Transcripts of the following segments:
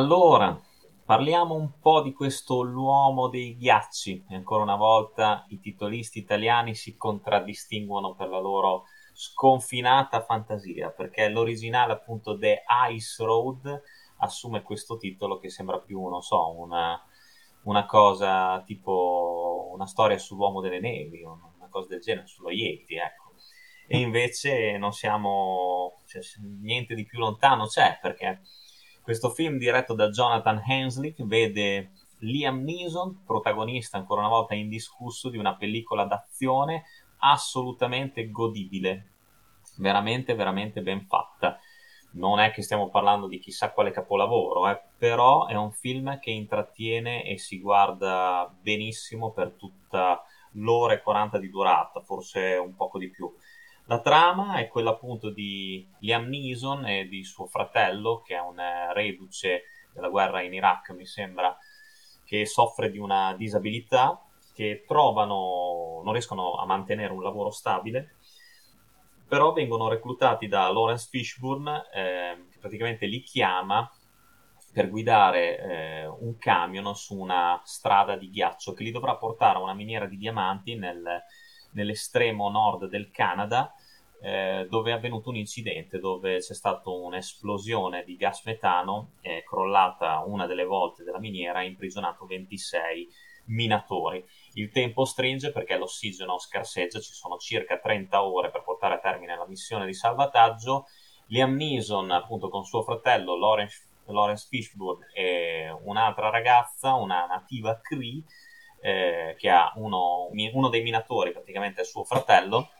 Allora, parliamo un po' di questo L'uomo dei ghiacci. E ancora una volta i titolisti italiani si contraddistinguono per la loro sconfinata fantasia, perché l'originale appunto The Ice Road assume questo titolo che sembra più, non so, una, una cosa tipo una storia sull'uomo delle nevi, una cosa del genere, sullo Yeti, ecco. E invece non siamo, cioè, niente di più lontano c'è, perché questo film diretto da Jonathan Henslick vede Liam Neeson, protagonista ancora una volta indiscusso di una pellicola d'azione assolutamente godibile, veramente, veramente ben fatta. Non è che stiamo parlando di chissà quale capolavoro, eh, però è un film che intrattiene e si guarda benissimo per tutta l'ora e 40 di durata, forse un poco di più. La trama è quella appunto di Liam Neeson e di suo fratello, che è un eh, reduce della guerra in Iraq, mi sembra, che soffre di una disabilità, che trovano, non riescono a mantenere un lavoro stabile, però vengono reclutati da Lawrence Fishburne, eh, che praticamente li chiama per guidare eh, un camion su una strada di ghiaccio che li dovrà portare a una miniera di diamanti nel, nell'estremo nord del Canada eh, dove è avvenuto un incidente dove c'è stata un'esplosione di gas metano, è crollata una delle volte della miniera e imprigionato 26 minatori. Il tempo stringe perché l'ossigeno scarseggia, ci sono circa 30 ore per portare a termine la missione di salvataggio. Liam Neeson, appunto, con suo fratello Lawrence, Lawrence Fishburne e un'altra ragazza, una nativa Cree, eh, che ha uno, uno dei minatori, praticamente è suo fratello,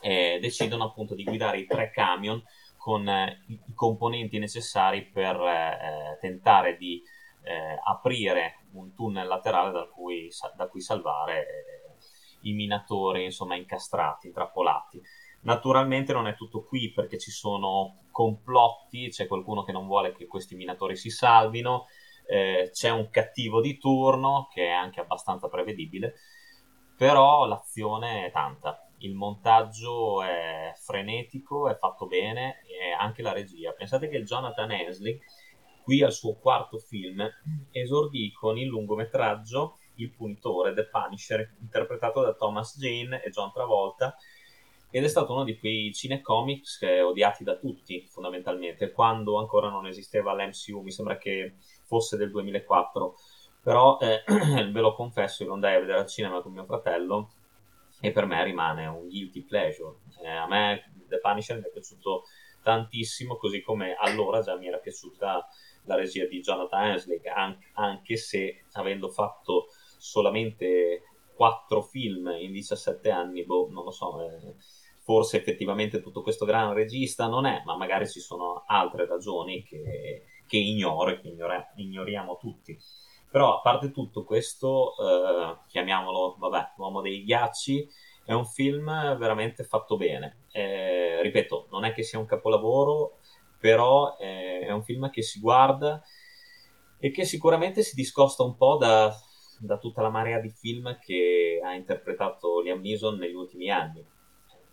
eh, decidono appunto di guidare i tre camion con eh, i componenti necessari per eh, tentare di eh, aprire un tunnel laterale da cui, da cui salvare eh, i minatori insomma incastrati, intrappolati. Naturalmente non è tutto qui perché ci sono complotti, c'è qualcuno che non vuole che questi minatori si salvino, eh, c'è un cattivo di turno che è anche abbastanza prevedibile, però l'azione è tanta il montaggio è frenetico, è fatto bene e anche la regia. Pensate che Jonathan Hensley, qui al suo quarto film, esordì con il lungometraggio Il Punitore, The Punisher, interpretato da Thomas Jane e John Travolta, ed è stato uno di quei cinecomics odiati da tutti, fondamentalmente, quando ancora non esisteva l'MCU, mi sembra che fosse del 2004, però eh, ve lo confesso, io andai a vedere al cinema con mio fratello e per me rimane un guilty pleasure. Eh, a me The Punisher mi è piaciuto tantissimo, così come allora già mi era piaciuta la regia di Jonathan Hensley, anche se avendo fatto solamente quattro film in 17 anni, boh, non lo so, eh, forse effettivamente tutto questo gran regista non è, ma magari ci sono altre ragioni che, che ignoro e che ignora, ignoriamo tutti. Però a parte tutto questo, eh, chiamiamolo, vabbè, L'uomo dei ghiacci, è un film veramente fatto bene. Eh, ripeto, non è che sia un capolavoro, però eh, è un film che si guarda e che sicuramente si discosta un po' da, da tutta la marea di film che ha interpretato Liam Neeson negli ultimi anni.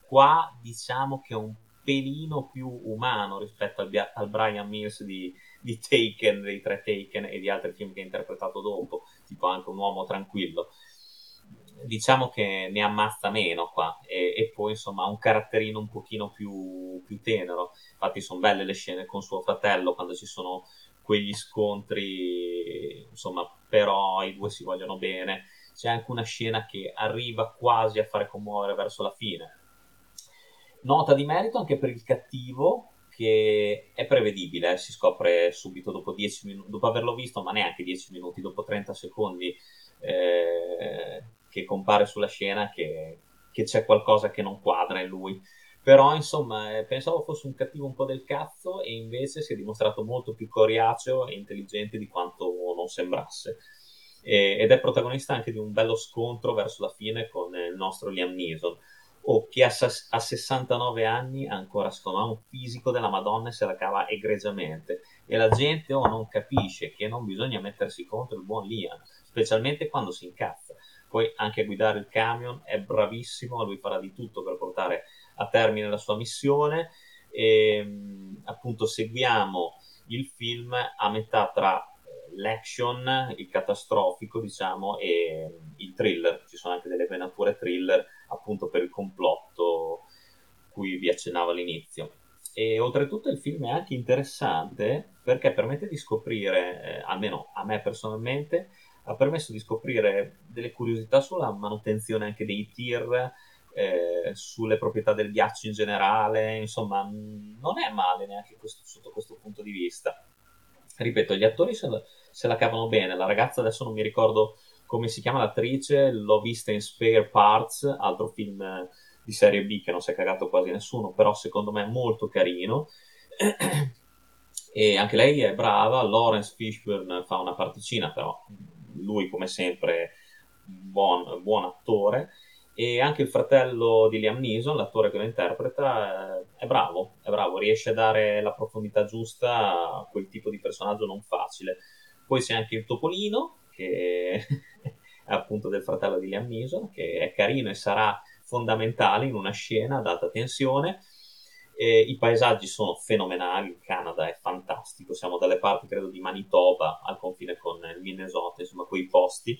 Qua diciamo che è un pelino più umano rispetto al, al Brian Mills di, di Taken, dei tre Taken e di altri film che ha interpretato dopo, tipo anche Un uomo tranquillo. Diciamo che ne ammazza meno qua e, e poi insomma ha un caratterino un pochino più, più tenero. Infatti sono belle le scene con suo fratello quando ci sono quegli scontri, insomma, però i due si vogliono bene. C'è anche una scena che arriva quasi a fare commuovere verso la fine. Nota di merito anche per il cattivo, che è prevedibile, si scopre subito dopo, minuti, dopo averlo visto, ma neanche 10 minuti, dopo 30 secondi eh, che compare sulla scena che, che, c'è qualcosa che non quadra in lui. Però insomma, eh, pensavo fosse un cattivo un po' del cazzo e invece si è dimostrato molto più coriaceo e intelligente di quanto non sembrasse. E, ed è protagonista anche di un bello scontro verso la fine con il nostro Liam Neeson o che a, a 69 anni ancora secondo me un fisico della Madonna e se la cava egregiamente. E la gente o oh, non capisce che non bisogna mettersi contro il buon Liam specialmente quando si incazza. Poi anche a guidare il camion è bravissimo lui farà di tutto per portare a termine la sua missione. E appunto seguiamo il film a metà tra eh, l'action, il catastrofico, diciamo, e il thriller. Ci sono anche delle venature thriller, appunto per il complotto cui vi accennavo all'inizio. E oltretutto il film è anche interessante perché permette di scoprire, eh, almeno a me personalmente, ha permesso di scoprire delle curiosità sulla manutenzione anche dei tir, eh, sulle proprietà del ghiaccio in generale, insomma, non è male neanche questo, sotto questo punto di vista. Ripeto, gli attori se la, se la cavano bene, la ragazza adesso non mi ricordo come si chiama l'attrice, l'ho vista in Spare Parts, altro film di serie B che non si è cagato quasi nessuno, però secondo me è molto carino. e anche lei è brava, Lawrence Fishburne fa una particina, però lui come sempre buon, buon attore e anche il fratello di Liam Neeson, l'attore che lo interpreta, è bravo, è bravo, riesce a dare la profondità giusta a quel tipo di personaggio non facile. Poi c'è anche il Topolino, che appunto del fratello di Liam Neeson, che è carino e sarà fondamentale in una scena ad alta tensione. E I paesaggi sono fenomenali, il Canada è fantastico, siamo dalle parti credo di Manitoba al confine con il Minnesota, insomma quei posti.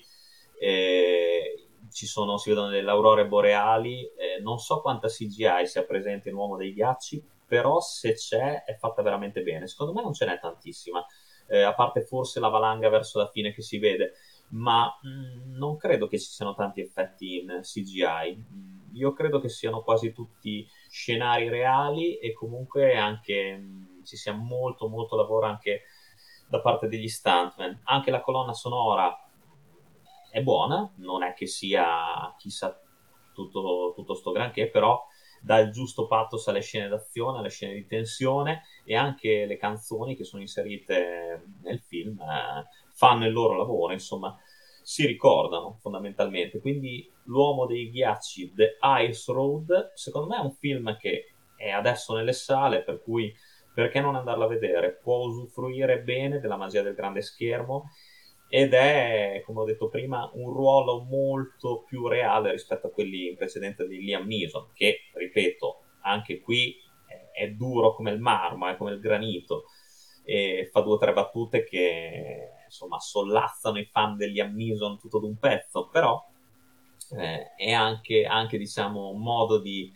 E ci sono, si vedono delle aurore boreali, eh, non so quanta CGI sia presente in Uomo dei Ghiacci, però se c'è è fatta veramente bene. Secondo me non ce n'è tantissima, eh, a parte forse la valanga verso la fine che si vede, ma mm, non credo che ci siano tanti effetti in CGI. Mm, io credo che siano quasi tutti scenari reali e comunque anche mm, ci sia molto molto lavoro anche da parte degli stuntmen. Anche la colonna sonora è buona, non è che sia chissà tutto, tutto sto granché, però dà il giusto pathos alle scene d'azione, alle scene di tensione e anche le canzoni che sono inserite nel film eh, fanno il loro lavoro, insomma, si ricordano fondamentalmente. Quindi L'uomo dei ghiacci, The Ice Road, secondo me è un film che è adesso nelle sale, per cui perché non andarlo a vedere? Può usufruire bene della magia del grande schermo ed è, come ho detto prima, un ruolo molto più reale rispetto a quelli in precedenza di Liam Neeson, che, ripeto, anche qui è duro come il marmo, è come il granito, e fa due o tre battute che, insomma, sollazzano i fan di Liam Neeson tutto d'un pezzo, però eh, è anche, anche, diciamo, un modo di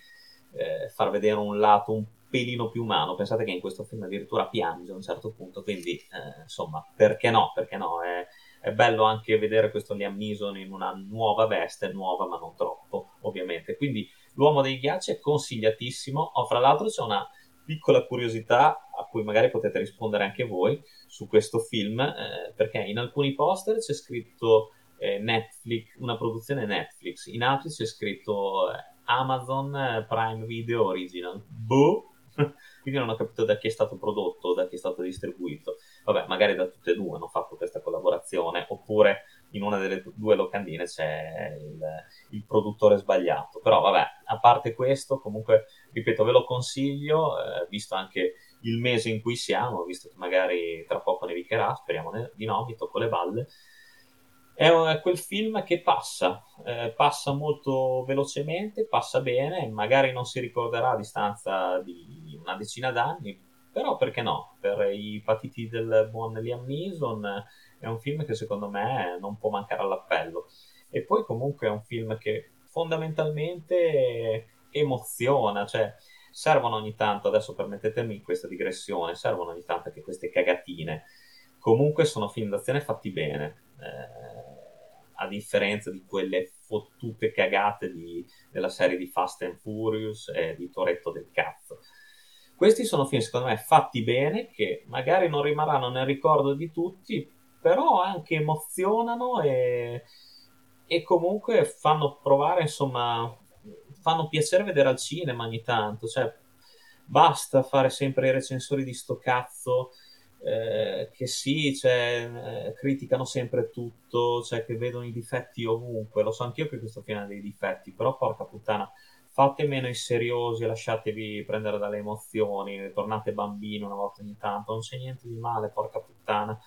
eh, far vedere un lato un pelino più umano. Pensate che in questo film addirittura piange a un certo punto, quindi, eh, insomma, perché no? Perché no? È, è bello anche vedere questo Liam Neeson in una nuova veste, nuova ma non troppo, ovviamente. Quindi l'uomo dei ghiacci è consigliatissimo. Oh, fra l'altro c'è una piccola curiosità a cui magari potete rispondere anche voi su questo film, eh, perché in alcuni poster c'è scritto eh, Netflix, una produzione Netflix, in altri c'è scritto eh, Amazon eh, Prime Video Original. Boh! quindi non ho capito da chi è stato prodotto da chi è stato distribuito. Vabbè, magari da tutte e due hanno fatto questa collaborazione, oppure in una delle due locandine c'è il, il produttore sbagliato. Però vabbè, a parte questo, comunque, ripeto, ve lo consiglio, eh, visto anche il mese in cui siamo, visto che magari tra poco nevicherà, speriamo di no, mi tocco le balle. È quel film che passa, eh, passa molto velocemente, passa bene, magari non si ricorderà a distanza di una decina d'anni, però perché no? Per i patiti del buon Liam Neeson è un film che secondo me non può mancare all'appello. E poi comunque è un film che fondamentalmente emoziona, cioè servono ogni tanto, adesso permettetemi questa digressione, servono ogni tanto anche queste cagatine. Comunque sono film d'azione fatti bene, eh, a differenza di quelle fottute cagate di, della serie di Fast and Furious e di Toretto del cazzo. Questi sono film, secondo me, fatti bene, che magari non rimarranno nel ricordo di tutti, però anche emozionano e, e comunque fanno provare, insomma, fanno piacere vedere al cinema ogni tanto. Cioè, basta fare sempre i recensori di sto cazzo eh, che sì, cioè, eh, criticano sempre tutto, cioè, che vedono i difetti ovunque. Lo so anch'io che questo film ha dei difetti, però porca puttana, fate meno i seriosi, lasciatevi prendere dalle emozioni, tornate bambini una volta ogni tanto, non c'è niente di male, porca puttana.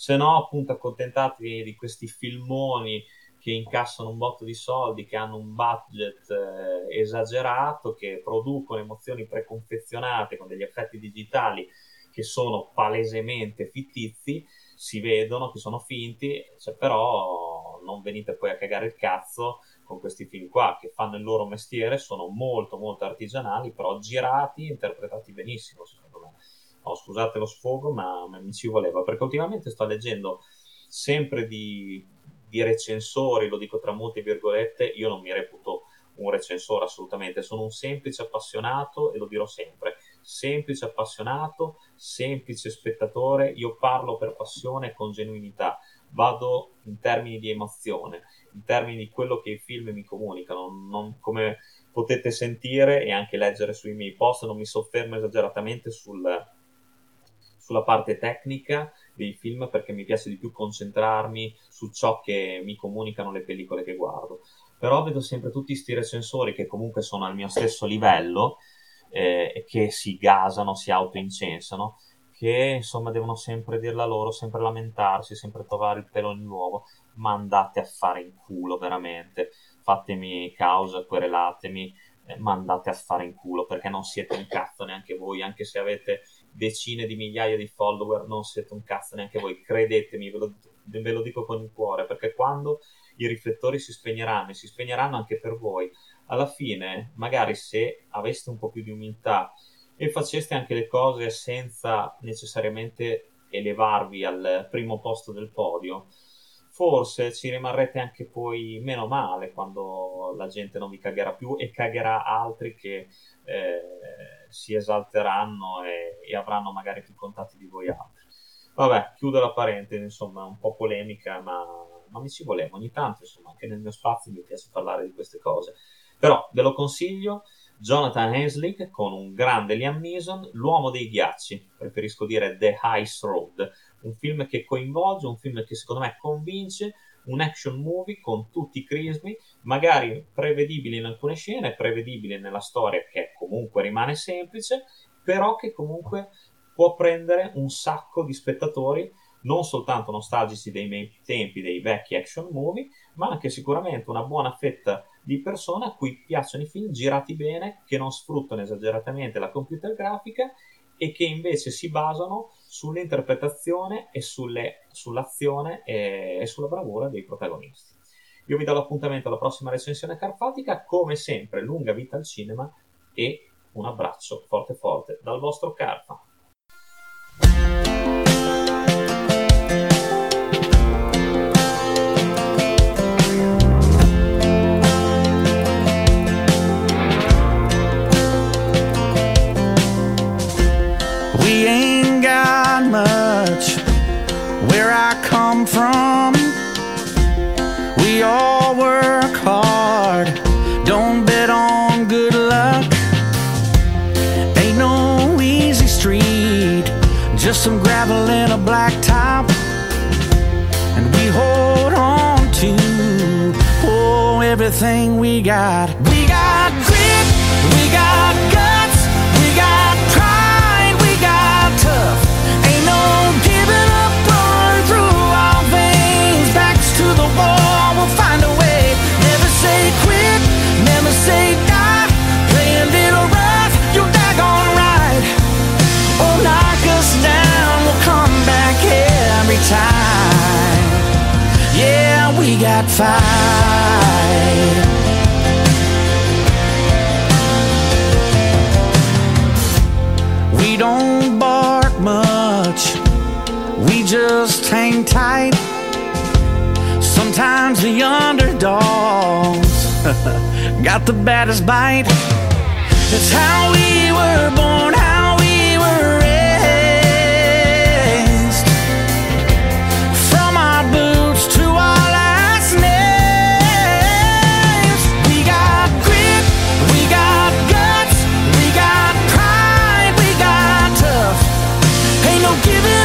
Se no, appunto, accontentatevi di questi filmoni che incassano un botto di soldi, che hanno un budget eh, esagerato, che producono emozioni preconfezionate con degli effetti digitali che sono palesemente fittizi, si vedono che sono finti, cioè, però non venite poi a cagare il cazzo con questi film qua che fanno il loro mestiere, sono molto molto artigianali, però girati interpretati benissimo secondo me. Oh, scusate lo sfogo, ma mi ci voleva, perché ultimamente sto leggendo sempre di, di recensori, lo dico tra molte virgolette, io non mi reputo un recensore assolutamente, sono un semplice appassionato e lo dirò sempre, semplice appassionato, semplice spettatore, io parlo per passione e con genuinità, vado in termini di emozione, in termini di quello che i film mi comunicano, non, come potete sentire e anche leggere sui miei post, non mi soffermo esageratamente sul, sulla parte tecnica dei film perché mi piace di più concentrarmi su ciò che mi comunicano le pellicole che guardo. Però vedo sempre tutti questi recensori che comunque sono al mio stesso livello eh, e che si gasano, si autoincensano, che insomma devono sempre dirla loro, sempre lamentarsi, sempre trovare il pelo nell'uovo, ma andate a fare in culo veramente, fatemi causa, querelatemi, eh, ma andate a fare in culo perché non siete un cazzo neanche voi, anche se avete decine di migliaia di follower, non siete un cazzo neanche voi, credetemi, ve lo, ve lo dico con il cuore, perché quando i riflettori si spegneranno e si spegneranno anche per voi. Alla fine, magari se aveste un po' più di umiltà e faceste anche le cose senza necessariamente elevarvi al primo posto del podio, forse ci rimarrete anche poi meno male quando la gente non vi cagherà più e cagherà altri che eh, si esalteranno e, e, avranno magari più contatti di voi altri. Vabbè, chiudo la parentesi, insomma, un po' polemica, ma ma mi ci voleva ogni tanto, insomma, anche nel mio spazio mi piace parlare di queste cose. Però ve lo consiglio, Jonathan Henslick con un grande Liam Neeson, L'uomo dei ghiacci, preferisco dire The Ice Road, un film che coinvolge, un film che secondo me convince, un action movie con tutti i crismi, magari prevedibile in alcune scene, prevedibile nella storia che comunque rimane semplice, però che comunque può prendere un sacco di spettatori non soltanto nostalgici dei tempi dei vecchi action movie, ma anche sicuramente una buona fetta di persone a cui piacciono i film girati bene, che non sfruttano esageratamente la computer grafica e che invece si basano sull'interpretazione e sulle, sull'azione e, e sulla bravura dei protagonisti. Io vi do l'appuntamento alla prossima recensione carpatica, come sempre lunga vita al cinema e un abbraccio forte forte dal vostro Carpa. Everything we got. We got grit, we got guts, we got pride, we got tough. Ain't no giving up, run through our veins, backs to the wall, we'll find a way. Never say quit, never say die, play a little rough, you daggone right. Oh, knock us down we'll come back every time. Yeah, we got fight. We don't bark much, we just hang tight. Sometimes the underdogs got the baddest bite. It's how we were born. shivers